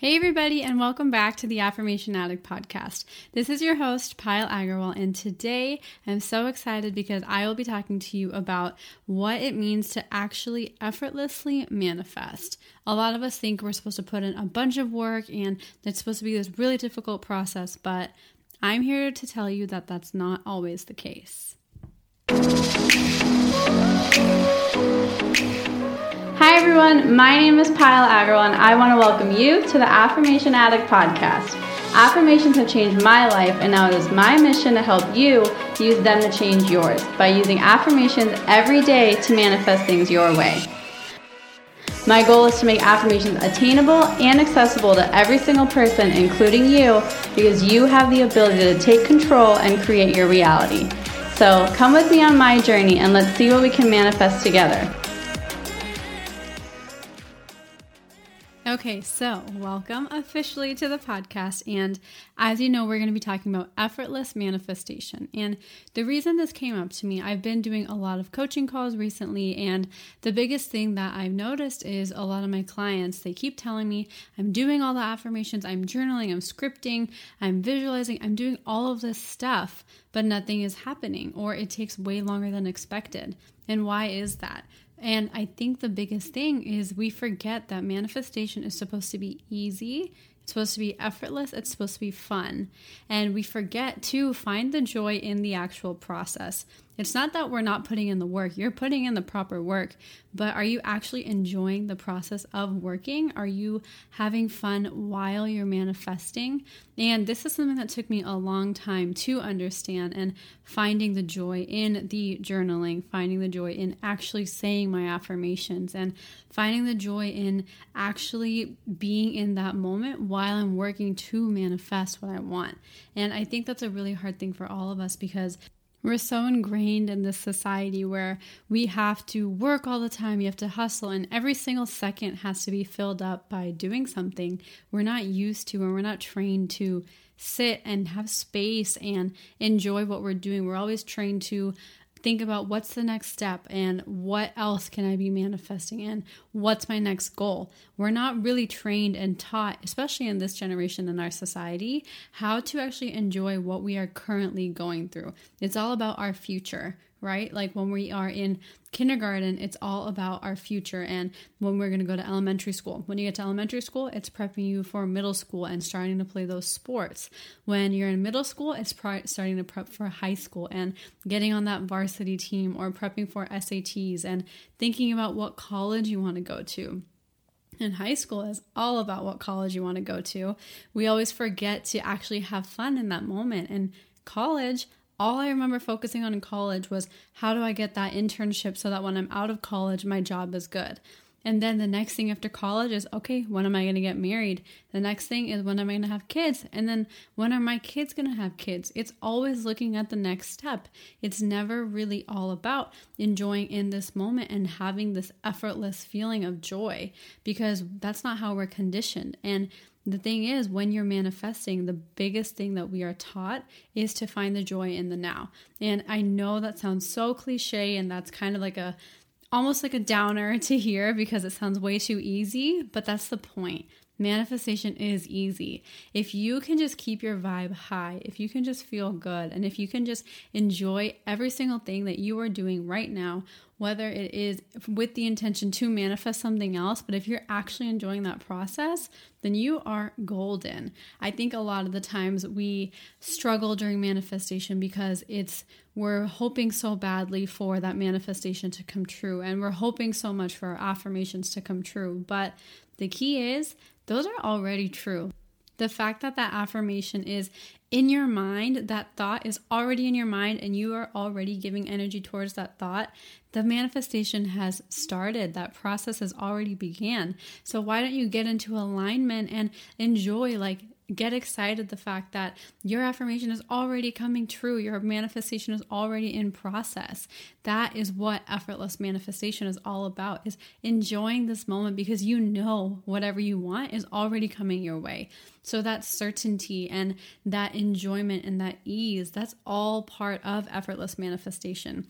Hey, everybody, and welcome back to the Affirmation Addict podcast. This is your host, Payal Agarwal, and today I'm so excited because I will be talking to you about what it means to actually effortlessly manifest. A lot of us think we're supposed to put in a bunch of work and it's supposed to be this really difficult process, but I'm here to tell you that that's not always the case. Everyone. My name is Payal Agarwal, and I want to welcome you to the Affirmation Addict podcast. Affirmations have changed my life, and now it is my mission to help you use them to change yours by using affirmations every day to manifest things your way. My goal is to make affirmations attainable and accessible to every single person, including you, because you have the ability to take control and create your reality. So come with me on my journey and let's see what we can manifest together. Okay, so welcome officially to the podcast. And as you know, we're going to be talking about effortless manifestation. And the reason this came up to me, I've been doing a lot of coaching calls recently. And the biggest thing that I've noticed is a lot of my clients, they keep telling me, I'm doing all the affirmations, I'm journaling, I'm scripting, I'm visualizing, I'm doing all of this stuff, but nothing is happening, or it takes way longer than expected. And why is that? And I think the biggest thing is we forget that manifestation is supposed to be easy it's supposed to be effortless, it's supposed to be fun. And we forget to find the joy in the actual process. It's not that we're not putting in the work, you're putting in the proper work, but are you actually enjoying the process of working? Are you having fun while you're manifesting? And this is something that took me a long time to understand and finding the joy in the journaling, finding the joy in actually saying my affirmations, and finding the joy in actually being in that moment while I'm working to manifest what I want. And I think that's a really hard thing for all of us because we're so ingrained in this society where we have to work all the time, you have to hustle, and every single second has to be filled up by doing something we're not used to and we're not trained to sit and have space and enjoy what we're doing. We're always trained to think about what's the next step and what else can I be manifesting in? What's my next goal? We're not really trained and taught, especially in this generation in our society, how to actually enjoy what we are currently going through. It's all about our future right? Like when we are in kindergarten, it's all about our future. And when we're going to go to elementary school, when you get to elementary school, it's prepping you for middle school and starting to play those sports. When you're in middle school, it's starting to prep for high school and getting on that varsity team or prepping for SATs and thinking about what college you want to go to. And high school is all about what college you want to go to. We always forget to actually have fun in that moment. And college, all I remember focusing on in college was how do I get that internship so that when I'm out of college, my job is good. And then the next thing after college is okay, when am I going to get married? The next thing is when am I going to have kids? And then when are my kids going to have kids? It's always looking at the next step. It's never really all about enjoying in this moment and having this effortless feeling of joy because that's not how we're conditioned. And the thing is, when you're manifesting, the biggest thing that we are taught is to find the joy in the now. And I know that sounds so cliche, and that's kind of like a almost like a downer to hear because it sounds way too easy, but that's the point. Manifestation is easy. If you can just keep your vibe high, if you can just feel good, and if you can just enjoy every single thing that you are doing right now, whether it is with the intention to manifest something else, but if you're actually enjoying that process, then you are golden. I think a lot of the times we struggle during manifestation because it's we're hoping so badly for that manifestation to come true and we're hoping so much for our affirmations to come true. But the key is those are already true. The fact that that affirmation is in your mind, that thought is already in your mind, and you are already giving energy towards that thought, the manifestation has started. That process has already began. So why don't you get into alignment and enjoy like get excited the fact that your affirmation is already coming true. Your manifestation is already in process. That is what effortless manifestation is all about is enjoying this moment because you know whatever you want is already coming your way. So that certainty and that enjoyment and that ease that's all part of effortless manifestation.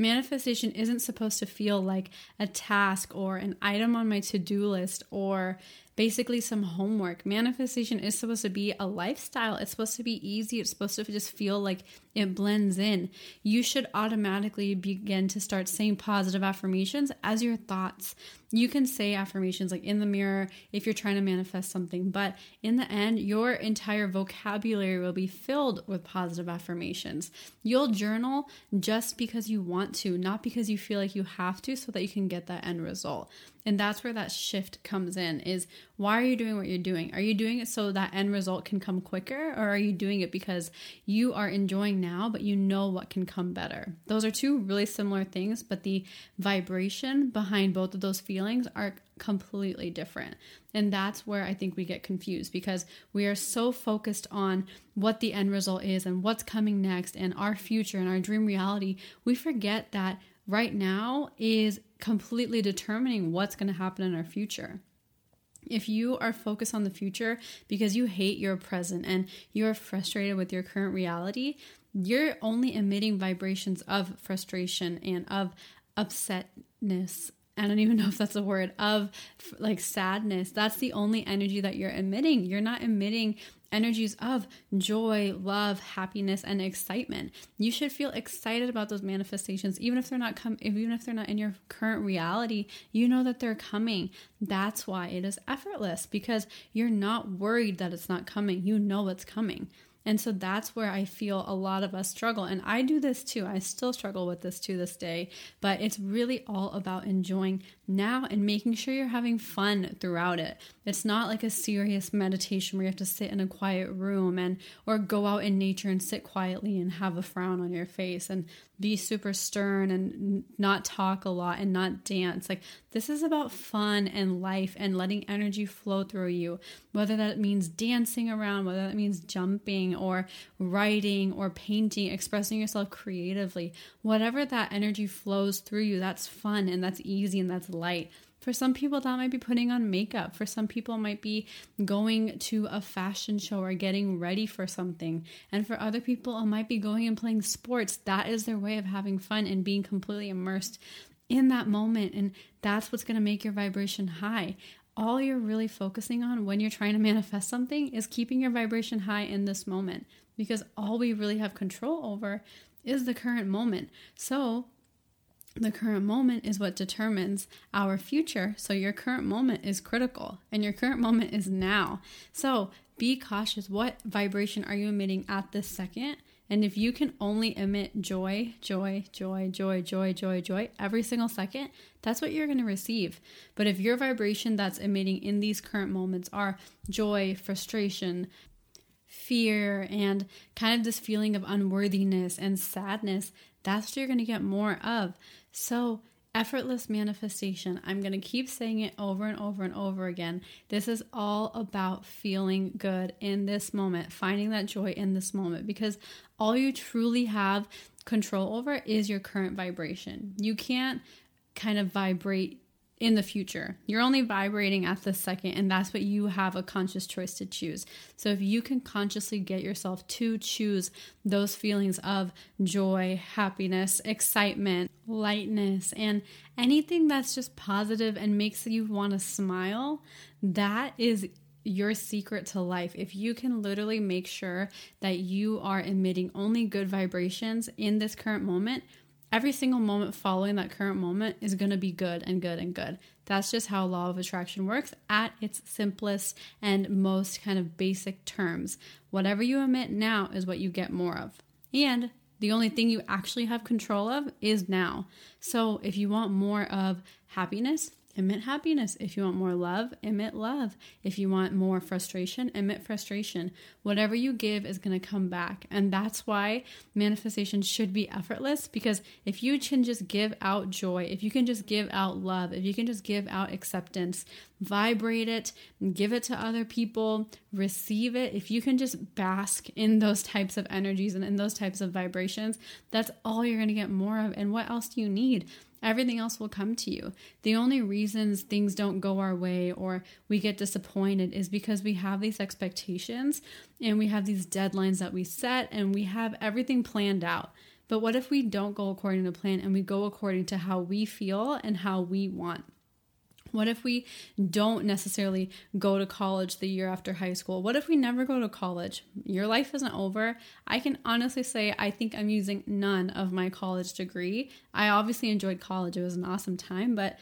Manifestation isn't supposed to feel like a task or an item on my to do list or basically some homework. Manifestation is supposed to be a lifestyle. It's supposed to be easy. It's supposed to just feel like it blends in. You should automatically begin to start saying positive affirmations as your thoughts. You can say affirmations like in the mirror if you're trying to manifest something, but in the end, your entire vocabulary will be filled with positive affirmations. You'll journal just because you want to, not because you feel like you have to, so that you can get that end result. And that's where that shift comes in is why are you doing what you're doing? Are you doing it so that end result can come quicker or are you doing it because you are enjoying now but you know what can come better? Those are two really similar things, but the vibration behind both of those feelings are completely different. And that's where I think we get confused because we are so focused on what the end result is and what's coming next and our future and our dream reality, we forget that right now is completely determining what's going to happen in our future. If you are focused on the future because you hate your present and you're frustrated with your current reality, you're only emitting vibrations of frustration and of upsetness I don't even know if that's a word of like sadness. That's the only energy that you're emitting. You're not emitting energies of joy, love, happiness, and excitement. You should feel excited about those manifestations, even if they're not come, even if they're not in your current reality. You know that they're coming. That's why it is effortless because you're not worried that it's not coming. You know it's coming. And so that's where I feel a lot of us struggle. And I do this too. I still struggle with this to this day. But it's really all about enjoying now and making sure you're having fun throughout it. It's not like a serious meditation where you have to sit in a quiet room and or go out in nature and sit quietly and have a frown on your face and be super stern and not talk a lot and not dance. Like this is about fun and life and letting energy flow through you. Whether that means dancing around, whether that means jumping or writing or painting, expressing yourself creatively, whatever that energy flows through you, that's fun and that's easy and that's light. For some people, that might be putting on makeup. For some people, might be going to a fashion show or getting ready for something. And for other people, it might be going and playing sports. That is their way of having fun and being completely immersed in that moment. And that's what's going to make your vibration high. All you're really focusing on when you're trying to manifest something is keeping your vibration high in this moment because all we really have control over is the current moment. So, the current moment is what determines our future. So, your current moment is critical and your current moment is now. So, be cautious. What vibration are you emitting at this second? And if you can only emit joy, joy, joy, joy, joy, joy, joy every single second, that's what you're going to receive. But if your vibration that's emitting in these current moments are joy, frustration, fear, and kind of this feeling of unworthiness and sadness, that's what you're going to get more of. So, effortless manifestation. I'm going to keep saying it over and over and over again. This is all about feeling good in this moment, finding that joy in this moment because all you truly have control over is your current vibration. You can't kind of vibrate in the future. You're only vibrating at the second, and that's what you have a conscious choice to choose. So, if you can consciously get yourself to choose those feelings of joy, happiness, excitement, lightness, and anything that's just positive and makes you want to smile, that is your secret to life. If you can literally make sure that you are emitting only good vibrations in this current moment, every single moment following that current moment is going to be good and good and good. That's just how law of attraction works at its simplest and most kind of basic terms. Whatever you emit now is what you get more of. And the only thing you actually have control of is now. So if you want more of happiness, emit happiness. If you want more love, emit love. If you want more frustration, emit frustration. Whatever you give is going to come back. And that's why manifestation should be effortless because if you can just give out joy, if you can just give out love, if you can just give out acceptance, vibrate it, give it to other people, receive it, if you can just bask in those types of energies and in those types of vibrations, that's all you're going to get more of. And what else do you need? Everything else will come to you. The only reasons things don't go our way or we get disappointed is because we have these expectations and we have these deadlines that we set and we have everything planned out. But what if we don't go according to plan and we go according to how we feel and how we want? What if we don't necessarily go to college the year after high school? What if we never go to college? Your life isn't over. I can honestly say I think I'm using none of my college degree. I obviously enjoyed college, it was an awesome time, but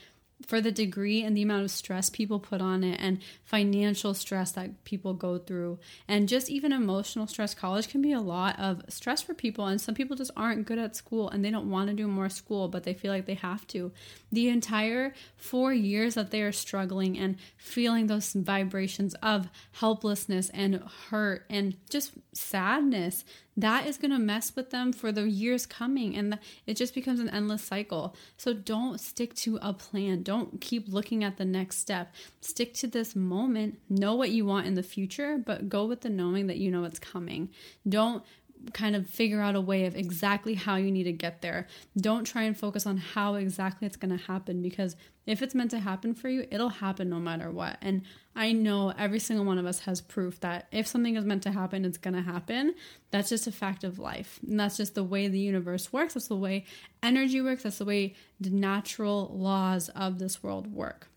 for the degree and the amount of stress people put on it and financial stress that people go through. And just even emotional stress college can be a lot of stress for people and some people just aren't good at school and they don't want to do more school but they feel like they have to. The entire 4 years that they are struggling and feeling those vibrations of helplessness and hurt and just sadness that is going to mess with them for the years coming and it just becomes an endless cycle. So don't stick to a plan. Don't keep looking at the next step. Stick to this moment. Know what you want in the future but go with the knowing that you know it's coming. Don't kind of figure out a way of exactly how you need to get there. Don't try and focus on how exactly it's going to happen because if it's meant to happen for you, it'll happen no matter what. And I know every single one of us has proof that if something is meant to happen, it's going to happen. That's just a fact of life. And that's just the way the universe works. That's the way energy works. That's the way the natural laws of this world work.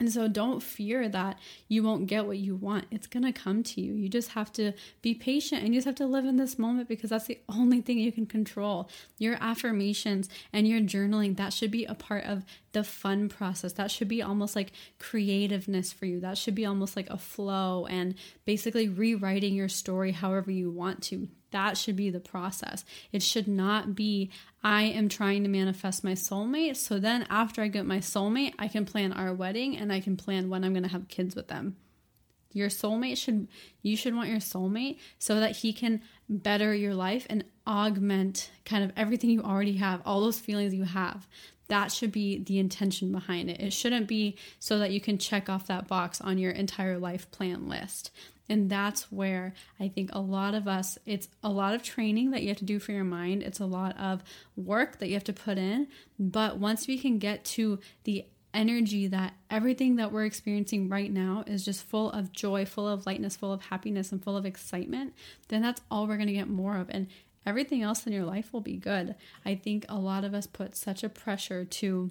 And so don't fear that you won't get what you want. It's going to come to you. You just have to be patient and you just have to live in this moment because that's the only thing you can control. Your affirmations and your journaling, that should be a part of the fun process. That should be almost like creativeness for you. That should be almost like a flow and basically rewriting your story however you want to. That should be the process. It should not be, I am trying to manifest my soulmate. So then after I get my soulmate, I can plan our wedding and I can plan when I'm going to have kids with them. Your soulmate should, you should want your soulmate so that he can better your life and augment kind of everything you already have, all those feelings you have. That should be the intention behind it. It shouldn't be so that you can check off that box on your entire life plan list. And that's where I think a lot of us, it's a lot of training that you have to do for your mind. It's a lot of work that you have to put in. But once we can get to the energy that everything that we're experiencing right now is just full of joy, full of lightness, full of happiness, and full of excitement, then that's all we're going to get more of. And everything else in your life will be good. I think a lot of us put such a pressure to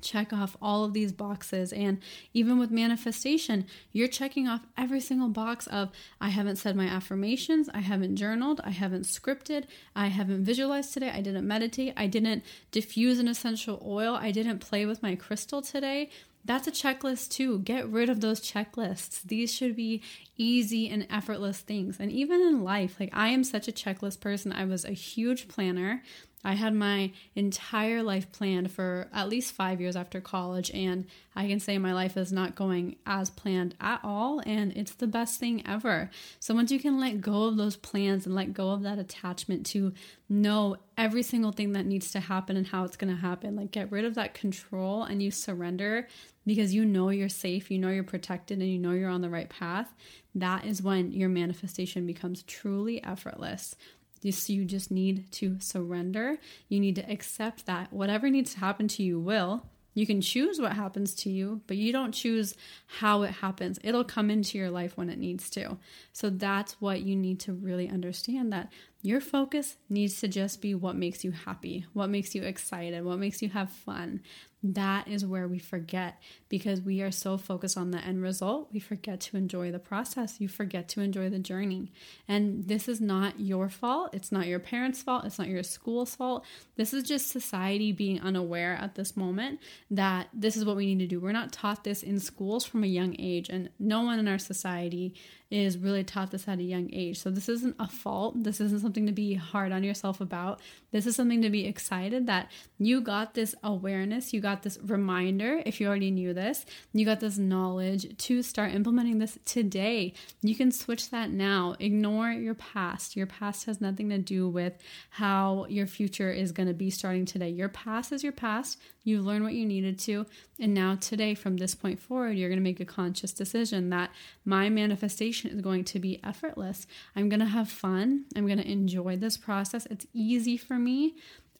check off all of these boxes. And even with manifestation, you're checking off every single box of I haven't said my affirmations, I haven't journaled, I haven't scripted, I haven't visualized today, I didn't meditate, I didn't diffuse an essential oil, I didn't play with my crystal today. That's a checklist too. Get rid of those checklists. These should be easy and effortless things. And even in life, like I am such a checklist person. I was a huge planner. I had my entire life planned for at least five years after college, and I can say my life is not going as planned at all, and it's the best thing ever. So, once you can let go of those plans and let go of that attachment to know every single thing that needs to happen and how it's going to happen, like get rid of that control and you surrender because you know you're safe, you know you're protected, and you know you're on the right path, that is when your manifestation becomes truly effortless. You just need to surrender. You need to accept that whatever needs to happen to you will. You can choose what happens to you, but you don't choose how it happens. It'll come into your life when it needs to. So that's what you need to really understand that your focus needs to just be what makes you happy, what makes you excited, what makes you have fun that is where we forget because we are so focused on the end result, we forget to enjoy the process. You forget to enjoy the journey. And this is not your fault. It's not your parents' fault. It's not your school's fault. This is just society being unaware at this moment that this is what we need to do. We're not taught this in schools from a young age, and no one in our society is really taught this at a young age. So this isn't a fault. This isn't something to be hard on yourself about. This is something to be excited that you got this awareness, you got this reminder, if you already knew this, you got this knowledge to start implementing this today. You can switch that now. Ignore your past. Your past has nothing to do with how your future is going to be starting today. Your past is your past. You learned what you needed to. And now, today, from this point forward, you're going to make a conscious decision that my manifestation is going to be effortless. I'm going to have fun. I'm going to enjoy this process. It's easy for me.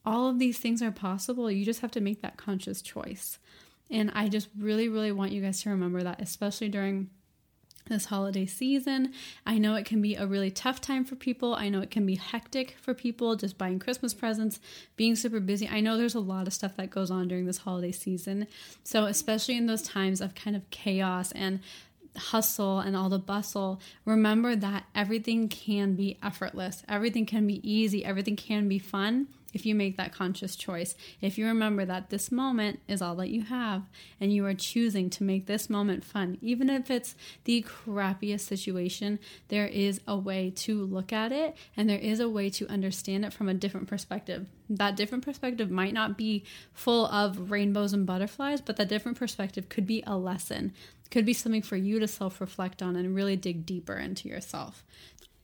All of these things are possible. You just have to make that conscious choice. And I just really, really want you guys to remember that, especially during this holiday season. I know it can be a really tough time for people. I know it can be hectic for people just buying Christmas presents, being super busy. I know there's a lot of stuff that goes on during this holiday season. So, especially in those times of kind of chaos and hustle and all the bustle, remember that everything can be effortless, everything can be easy, everything can be fun if you make that conscious choice. If you remember that this moment is all that you have and you are choosing to make this moment fun, even if it's the crappiest situation, there is a way to look at it and there is a way to understand it from a different perspective. That different perspective might not be full of rainbows and butterflies, but that different perspective could be a lesson, could be something for you to self reflect on and really dig deeper into yourself.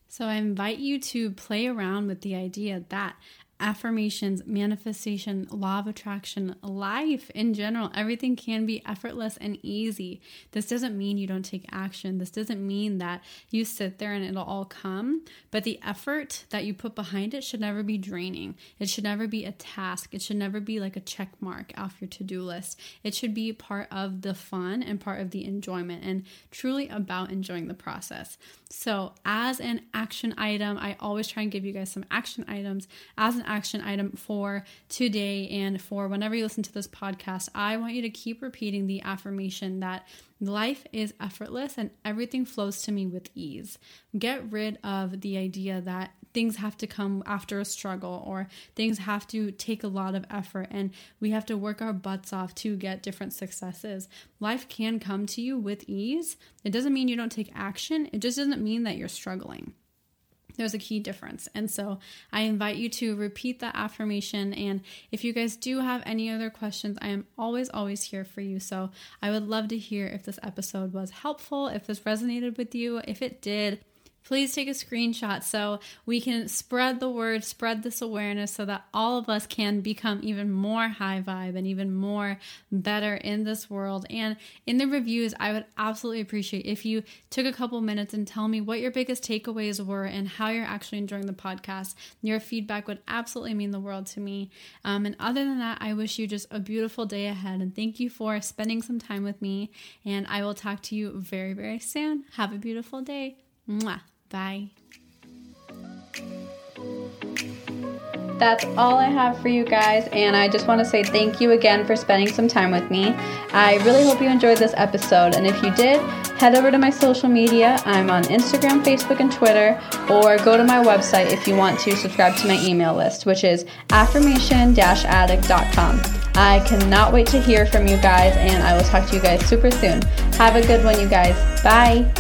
So I invite you to play around with the idea that affirmations, manifestation, law of attraction, life in general, everything can be effortless and easy. This doesn't mean you don't take action. This doesn't mean that you sit there and it'll all come, but the effort that you put behind it should never be draining. It should never be a task. It should never be like a check mark off your to do list. It should be part of the fun and part of the enjoyment and truly about enjoying the process. So, as an action item, I always try and give you guys some action items as an action item for today and for whenever you listen to this podcast. I want you to keep repeating the affirmation that life is effortless and everything flows to me with ease. Get rid of the idea that things have to come after a struggle or things have to take a lot of effort and we have to work our butts off to get different successes. Life can come to you with ease. It doesn't mean you don't take action, it just doesn't mean that you're struggling there's a key difference. And so I invite you to repeat that affirmation. And if you guys do have any other questions, I am always, always here for you. So I would love to hear if this episode was helpful, if this resonated with you. If it did, please take a screenshot so we can spread the word, spread this awareness so that all of us can become even more high vibe and even more better in this world. And in the reviews, I would absolutely appreciate if you took a couple minutes and tell me what your biggest takeaways were and how you're actually enjoying the podcast. Your feedback would absolutely mean the world to me. Um, and other than that, I wish you just a beautiful day ahead and thank you for spending some time with me. And I will talk to you very, very soon. Have a beautiful day. Mwah. Bye. That's all I have for you guys, and I just want to say thank you again for spending some time with me. I really hope you enjoyed this episode, and if you did, head over to my social media. I'm on Instagram, Facebook, and Twitter, or go to my website if you want to subscribe to my email list, which is affirmation addict.com. I cannot wait to hear from you guys, and I will talk to you guys super soon. Have a good one, you guys. Bye.